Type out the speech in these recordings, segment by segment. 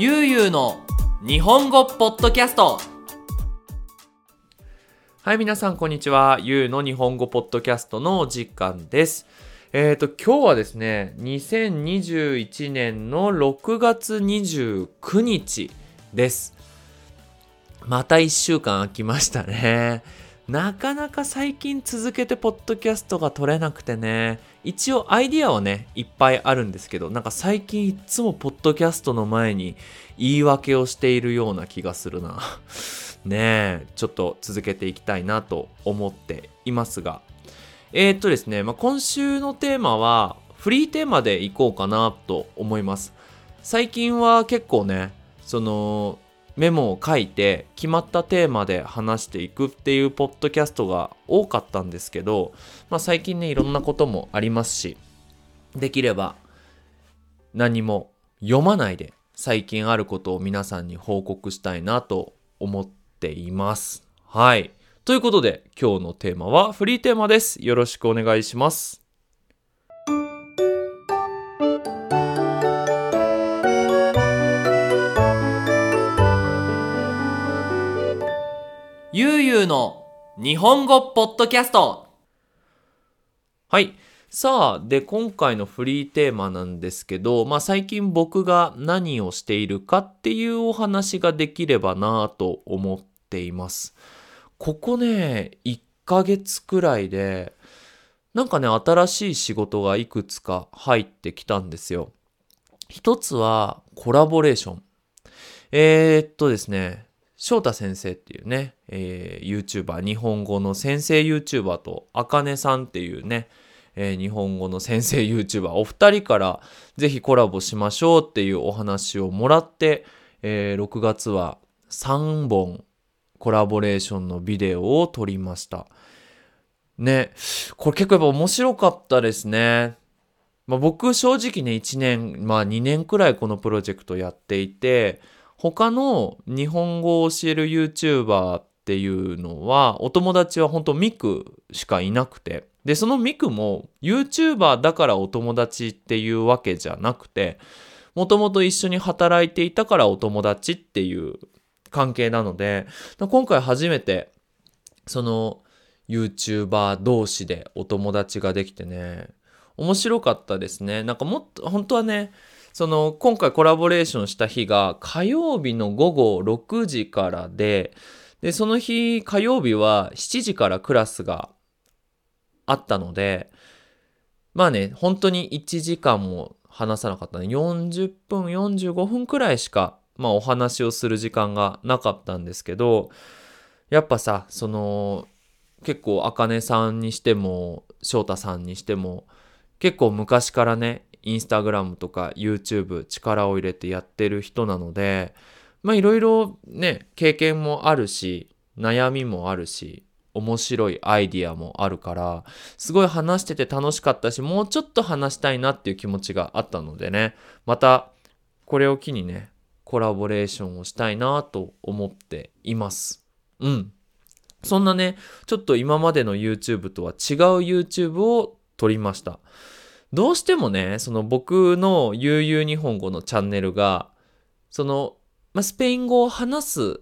ゆうゆうの日本語ポッドキャスト。はい皆さんこんにちは。ゆうの日本語ポッドキャストのお時間です。えっ、ー、と今日はですね2021年の6月29日です。また1週間空きましたね。なかなか最近続けてポッドキャストが撮れなくてね。一応アイディアはねいっぱいあるんですけどなんか最近いつもポッドキャストの前に言い訳をしているような気がするな。ねえちょっと続けていきたいなと思っていますが。えー、っとですね、まあ、今週のテーマはフリーテーマでいこうかなと思います。最近は結構ねそのメモを書いて決まったテーマで話していくっていうポッドキャストが多かったんですけど、まあ、最近ねいろんなこともありますしできれば何も読まないで最近あることを皆さんに報告したいなと思っています。はい。ということで今日のテーマはフリーテーマです。よろしくお願いします。ゆうゆうの日本語ポッドキャストはい。さあ、で、今回のフリーテーマなんですけど、まあ最近僕が何をしているかっていうお話ができればなと思っています。ここね、1ヶ月くらいで、なんかね、新しい仕事がいくつか入ってきたんですよ。一つはコラボレーション。えー、っとですね、翔太先生っていうね、えー、YouTuber、日本語の先生 YouTuber と、あかねさんっていうね、えー、日本語の先生 YouTuber、お二人からぜひコラボしましょうっていうお話をもらって、えー、6月は3本コラボレーションのビデオを撮りました。ね、これ結構やっぱ面白かったですね。まあ、僕正直ね、1年、まあ2年くらいこのプロジェクトやっていて、他の日本語を教える YouTuber っていうのは、お友達は本当ミクしかいなくて。で、そのミクも YouTuber だからお友達っていうわけじゃなくて、もともと一緒に働いていたからお友達っていう関係なので、今回初めて、その YouTuber 同士でお友達ができてね、面白かったですね。なんかもっと、本当はね、その今回コラボレーションした日が火曜日の午後6時からで、で、その日火曜日は7時からクラスがあったので、まあね、本当に1時間も話さなかったね。40分、45分くらいしか、まあお話をする時間がなかったんですけど、やっぱさ、その、結構、あかねさんにしても、翔太さんにしても、結構昔からね、インスタグラムとか YouTube 力を入れてやってる人なので、まあいろいろね、経験もあるし、悩みもあるし、面白いアイディアもあるから、すごい話してて楽しかったし、もうちょっと話したいなっていう気持ちがあったのでね、またこれを機にね、コラボレーションをしたいなと思っています。うん。そんなね、ちょっと今までの YouTube とは違う YouTube を撮りました。どうしてもね、その僕の悠々日本語のチャンネルが、その、まあ、スペイン語を話す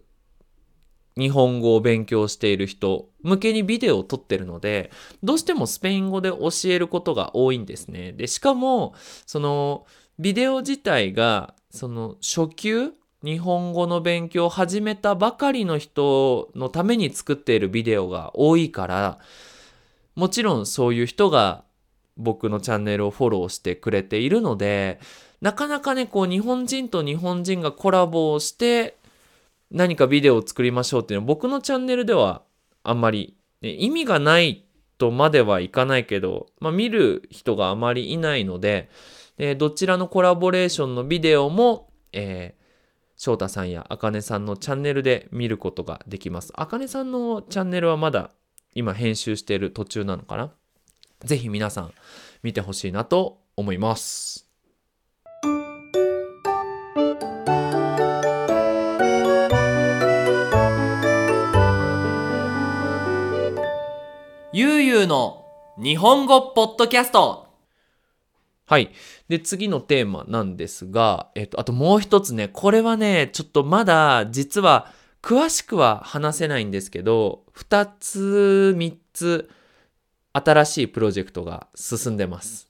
日本語を勉強している人向けにビデオを撮ってるので、どうしてもスペイン語で教えることが多いんですね。で、しかも、その、ビデオ自体が、その、初級日本語の勉強を始めたばかりの人のために作っているビデオが多いから、もちろんそういう人が僕のチャンネルをフォローしてくれているので、なかなかね、こう日本人と日本人がコラボをして何かビデオを作りましょうっていうのは僕のチャンネルではあんまり、ね、意味がないとまではいかないけど、まあ、見る人があまりいないので、えどちらのコラボレーションのビデオも、えー、翔太さんやあかねさんのチャンネルで見ることができます。あかねさんのチャンネルはまだ今編集している途中なのかな？ぜひ皆さん見てほしいなと思います。ゆうゆうの日本語ポッドキャストはい。で、次のテーマなんですが、えっと、あともう一つね、これはね、ちょっとまだ実は詳しくは話せないんですけど、二つ、三つ、新しいプロジェクトが進んでます。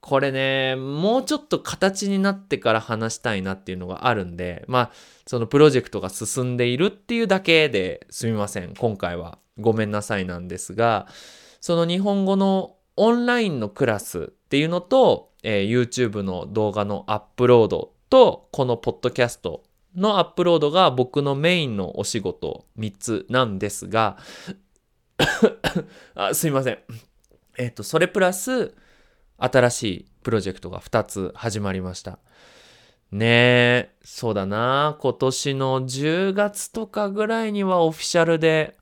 これね、もうちょっと形になってから話したいなっていうのがあるんで、まあ、そのプロジェクトが進んでいるっていうだけですみません。今回はごめんなさいなんですが、その日本語のオンラインのクラスっていうのと、えー、YouTube の動画のアップロードと、このポッドキャストのアップロードが僕のメインのお仕事3つなんですがあすいません。えっ、と、それプラス、新しいプロジェクトが2つ始まりました。ねえ、そうだな。今年の10月とかぐらいにはオフィシャルで、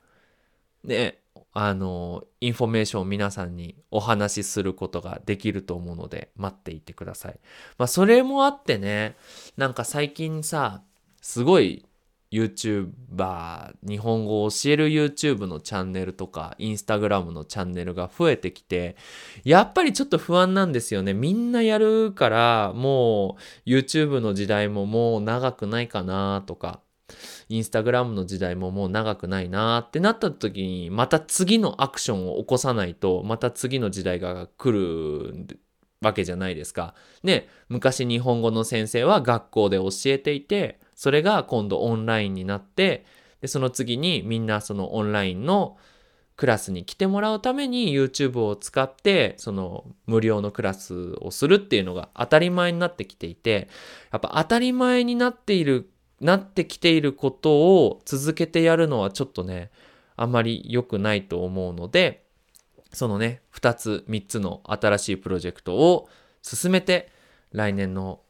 ね、あの、インフォメーションを皆さんにお話しすることができると思うので、待っていてください。まあ、それもあってね、なんか最近さ、すごい YouTuber、日本語を教える YouTube のチャンネルとか、Instagram のチャンネルが増えてきて、やっぱりちょっと不安なんですよね。みんなやるから、もう YouTube の時代ももう長くないかなとか、Instagram の時代ももう長くないなってなった時に、また次のアクションを起こさないと、また次の時代が来るわけじゃないですか。ね、昔日本語の先生は学校で教えていて、それが今度オンラインになって、で、その次にみんなそのオンラインのクラスに来てもらうために YouTube を使ってその無料のクラスをするっていうのが当たり前になってきていてやっぱ当たり前になっているなってきていることを続けてやるのはちょっとねあんまり良くないと思うのでそのね2つ3つの新しいプロジェクトを進めて来年の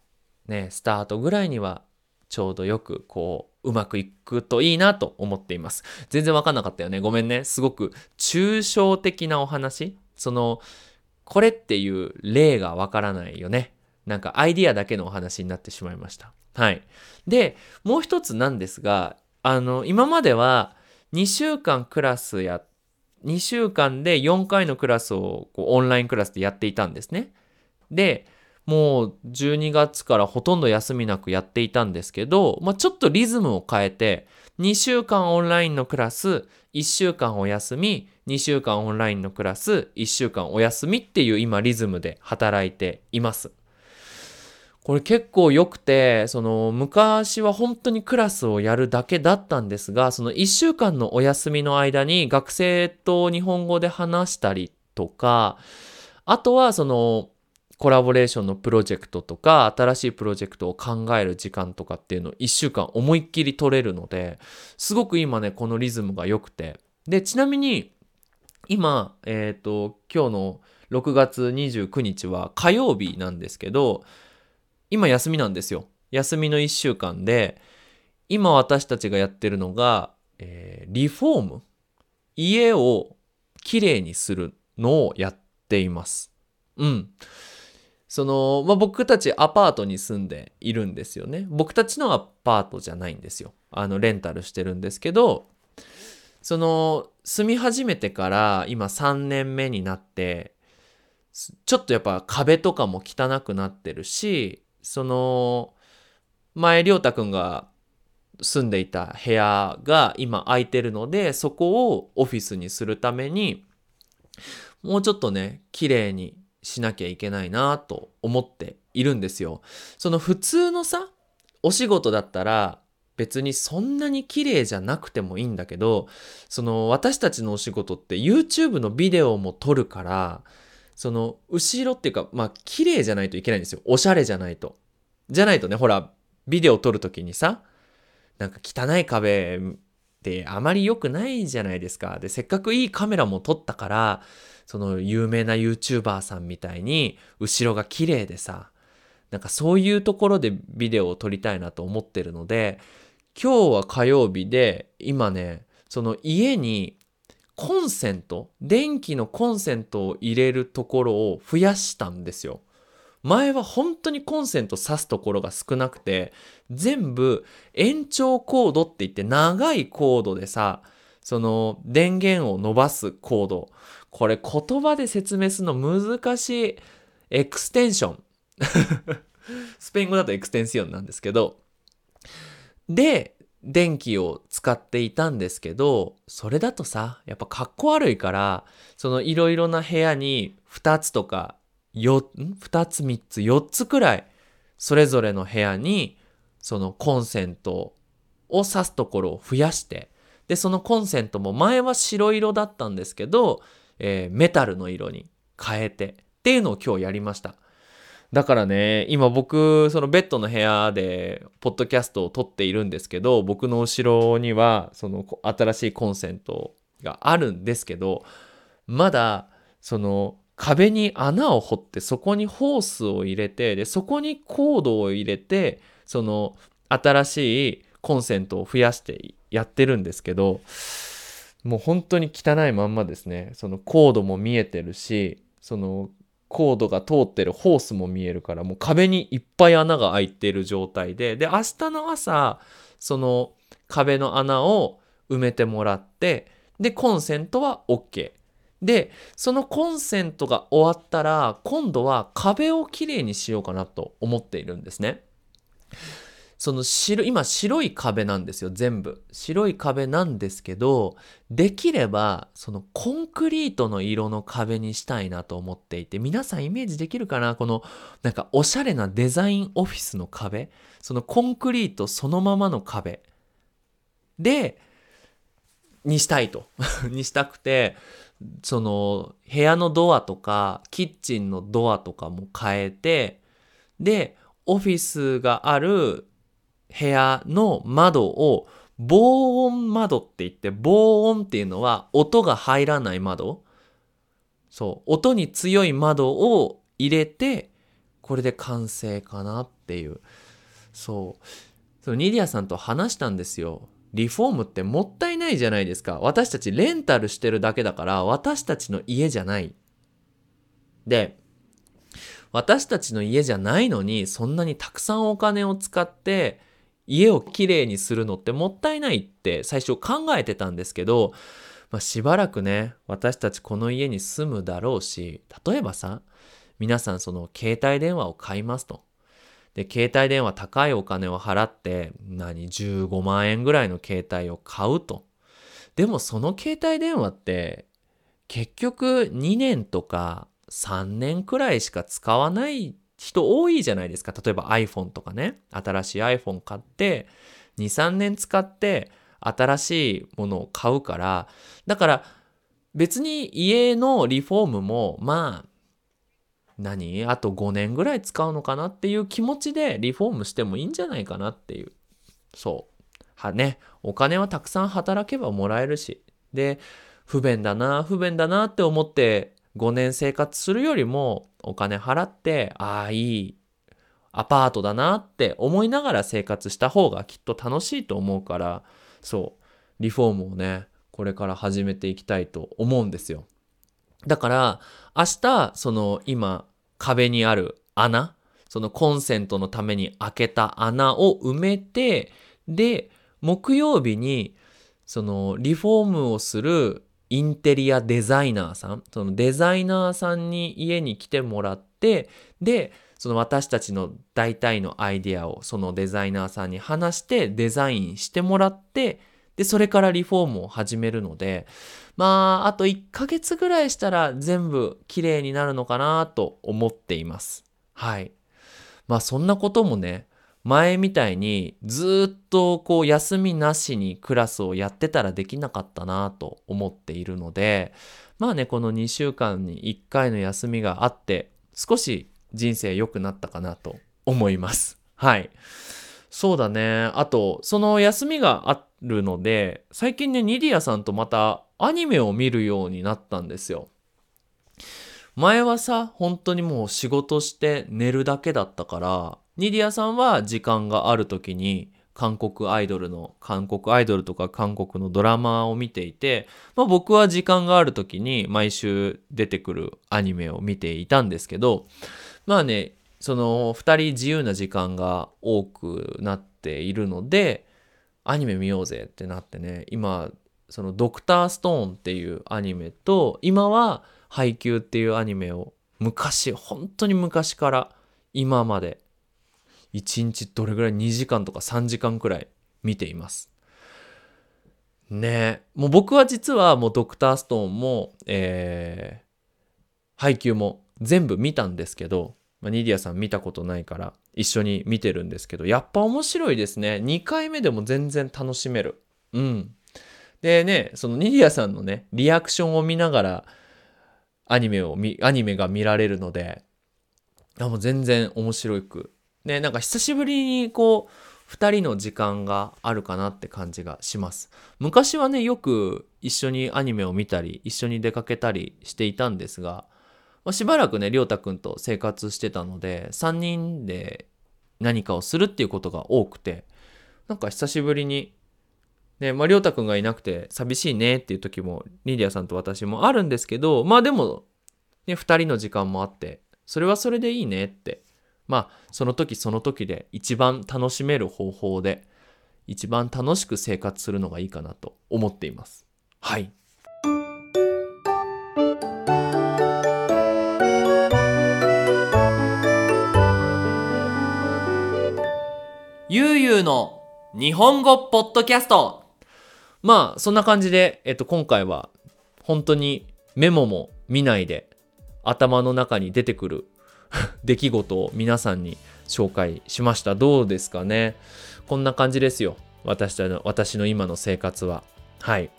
ねスタートぐらいにはちょうどよくこう、うまくいくといいなと思っています。全然わかんなかったよね。ごめんね。すごく抽象的なお話。その、これっていう例がわからないよね。なんかアイディアだけのお話になってしまいました。はい。で、もう一つなんですが、あの、今までは2週間クラスや、2週間で4回のクラスをこうオンラインクラスでやっていたんですね。で、もう12月からほとんど休みなくやっていたんですけど、まあ、ちょっとリズムを変えて、2週間オンラインのクラス、1週間お休み、2週間オンラインのクラス、1週間お休みっていう今リズムで働いています。これ結構良くて、その昔は本当にクラスをやるだけだったんですが、その1週間のお休みの間に学生と日本語で話したりとか、あとはそのコラボレーションのプロジェクトとか、新しいプロジェクトを考える時間とかっていうのを1週間思いっきり取れるので、すごく今ね、このリズムが良くて。で、ちなみに、今、えっ、ー、と、今日の6月29日は火曜日なんですけど、今休みなんですよ。休みの1週間で、今私たちがやってるのが、えー、リフォーム家をきれいにするのをやっています。うん。その、まあ、僕たちアパートに住んでいるんですよね。僕たちのアパートじゃないんですよ。あの、レンタルしてるんですけど、その、住み始めてから今3年目になって、ちょっとやっぱ壁とかも汚くなってるし、その、前、りょうたくんが住んでいた部屋が今空いてるので、そこをオフィスにするために、もうちょっとね、綺麗にしなきゃいけないなと思っているんですよ。その普通のさ、お仕事だったら別にそんなに綺麗じゃなくてもいいんだけど、その私たちのお仕事って YouTube のビデオも撮るから、その後ろっていうか、まあ綺麗じゃないといけないんですよ。おしゃれじゃないと。じゃないとね、ほら、ビデオ撮るときにさ、なんか汚い壁ってあまり良くないじゃないですか。で、せっかくいいカメラも撮ったから、その有名な YouTuber さんみたいに後ろが綺麗でさなんかそういうところでビデオを撮りたいなと思ってるので今日は火曜日で今ねその家にコンセント電気のコンセントを入れるところを増やしたんですよ。前は本当にコンセント挿すところが少なくて全部延長コードって言って長いコードでさその電源を伸ばすコードこれ言葉で説明するの難しい。エクステンション。スペイン語だと extensión なんですけど、で、電気を使っていたんですけど、それだとさ、やっぱかっこ悪いから、そのいろいろな部屋に2つとか、4、2つ3つ4つくらい、それぞれの部屋に、そのコンセントを挿すところを増やして、で、そのコンセントも前は白色だったんですけど、えー、メタルの色に変えてっていうのを今日やりました。だからね、今僕、そのベッドの部屋で、ポッドキャストを撮っているんですけど、僕の後ろには、その新しいコンセントがあるんですけど、まだ、その壁に穴を掘って、そこにホースを入れて、で、そこにコードを入れて、その新しいコンセントを増やしてやってるんですけど、もう本当に汚いまんまですね。そのコードも見えてるし、そのコードが通ってるホースも見えるから、もう壁にいっぱい穴が開いてる状態で、で、明日の朝、その壁の穴を埋めてもらって、で、コンセントは OK。で、そのコンセントが終わったら、今度は壁をきれいにしようかなと思っているんですね。その白、今白い壁なんですよ、全部。白い壁なんですけど、できれば、そのコンクリートの色の壁にしたいなと思っていて、皆さんイメージできるかな？この、なんかおしゃれなデザインオフィスの壁。そのコンクリートそのままの壁。で、にしたいと。にしたくて、その部屋のドアとか、キッチンのドアとかも変えて、で、オフィスがある部屋の窓を防音窓って言って、防音っていうのは音が入らない窓。そう、音に強い窓を入れて、これで完成かなっていう。そう。そうニディアさんと話したんですよ。リフォームってもったいないじゃないですか。私たちレンタルしてるだけだから、私たちの家じゃない。で、私たちの家じゃないのに、そんなにたくさんお金を使って、家をきれいにするのってもったいないって最初考えてたんですけど、まあ、しばらくね、私たちこの家に住むだろうし、例えばさ、皆さんその携帯電話を買いますと。で、携帯電話高いお金を払って、何、15万円ぐらいの携帯を買うと。でもその携帯電話って、結局2年とか3年くらいしか使わない人多いじゃないですか。例えば iPhone とかね。新しい iPhone 買って、2、3年使って新しいものを買うから、だから別に家のリフォームも、まあ、何？あと5年ぐらい使うのかなっていう気持ちでリフォームしてもいいんじゃないかなっていう。そう。はね、お金はたくさん働けばもらえるし。で、不便だな、不便だなって思って5年生活するよりもお金払って、ああ、いいアパートだなって思いながら生活した方がきっと楽しいと思うから、そう、リフォームをね、これから始めていきたいと思うんですよ。だから、明日、その今、壁にある穴、そのコンセントのために開けた穴を埋めて、で、木曜日に、そのリフォームをするインテリアデザイナーさん、そのデザイナーさんに家に来てもらって、で、その私たちの大体のアイディアをそのデザイナーさんに話してデザインしてもらって、で、それからリフォームを始めるので、まあ、あと1ヶ月ぐらいしたら全部綺麗になるのかなと思っています。はい。まあ、そんなこともね、前みたいにずっとこう休みなしにクラスをやってたらできなかったなと思っているので、まあね、この2週間に1回の休みがあって、少し人生良くなったかなと思います。はい。そうだね。あと、その休みがあるので、最近ね、ニディアさんとまたアニメを見るようになったんですよ。前はさ、本当にもう仕事して寝るだけだったから、ニディアさんは時間がある時に韓国アイドルの、韓国アイドルとか韓国のドラマを見ていて、まあ僕は時間がある時に毎週出てくるアニメを見ていたんですけど、まあね、その二人自由な時間が多くなっているので、アニメ見ようぜってなってね、今、そのドクターストーンっていうアニメと、今は配給っていうアニメを昔、本当に昔から今まで1日どれぐらい？2時間とか3時間くらい見ています。ねもう僕は実はもうドクターストーンも、えー、配給も全部見たんですけど、まあ、ニディアさん見たことないから一緒に見てるんですけど、やっぱ面白いですね。2回目でも全然楽しめる。うん。でね、そのニディアさんのね、リアクションを見ながら、アニメを見、アニメが見られるので、あもう全然面白く。ね、なんか久しぶりにこう、二人の時間があるかなって感じがします。昔はね、よく一緒にアニメを見たり、一緒に出かけたりしていたんですが、まあ、しばらくね、りょうたくんと生活してたので、3人で何かをするっていうことが多くて、なんか久しぶりにね、まあ、りょうたくんがいなくて寂しいねっていう時も、リディアさんと私もあるんですけど、まあでも、ね、二人の時間もあって、それはそれでいいねって、まあ、その時その時で一番楽しめる方法で、一番楽しく生活するのがいいかなと思っています。はい。ゆうゆうの日本語ポッドキャストまあ、そんな感じで、えっと、今回は、本当にメモも見ないで、頭の中に出てくる 出来事を皆さんに紹介しました。どうですかね？こんな感じですよ。私の、私の今の生活は。はい。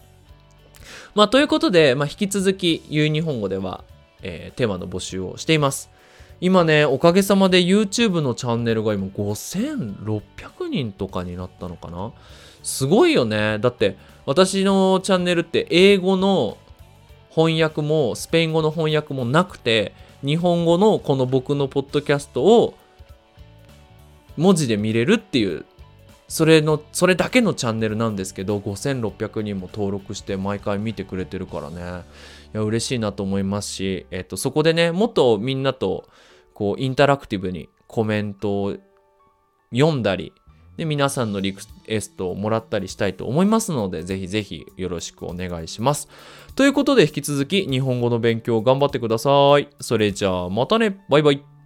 まあ、ということで、まあ、引き続き、ゆう日本語では、えー、テーマの募集をしています。今ね、おかげさまで YouTube のチャンネルが今5600人とかになったのかな？すごいよね。だって、私のチャンネルって英語の翻訳もスペイン語の翻訳もなくて日本語のこの僕のポッドキャストを文字で見れるっていうそれのそれだけのチャンネルなんですけど5600人も登録して毎回見てくれてるからね。いや嬉しいなと思いますし、えっと、そこでねもっとみんなとこうインタラクティブにコメントを読んだりで、皆さんのリクエストをもらったりしたいと思いますので、ぜひぜひよろしくお願いします。ということで、引き続き日本語の勉強頑張ってください。それじゃあ、またね。バイバイ。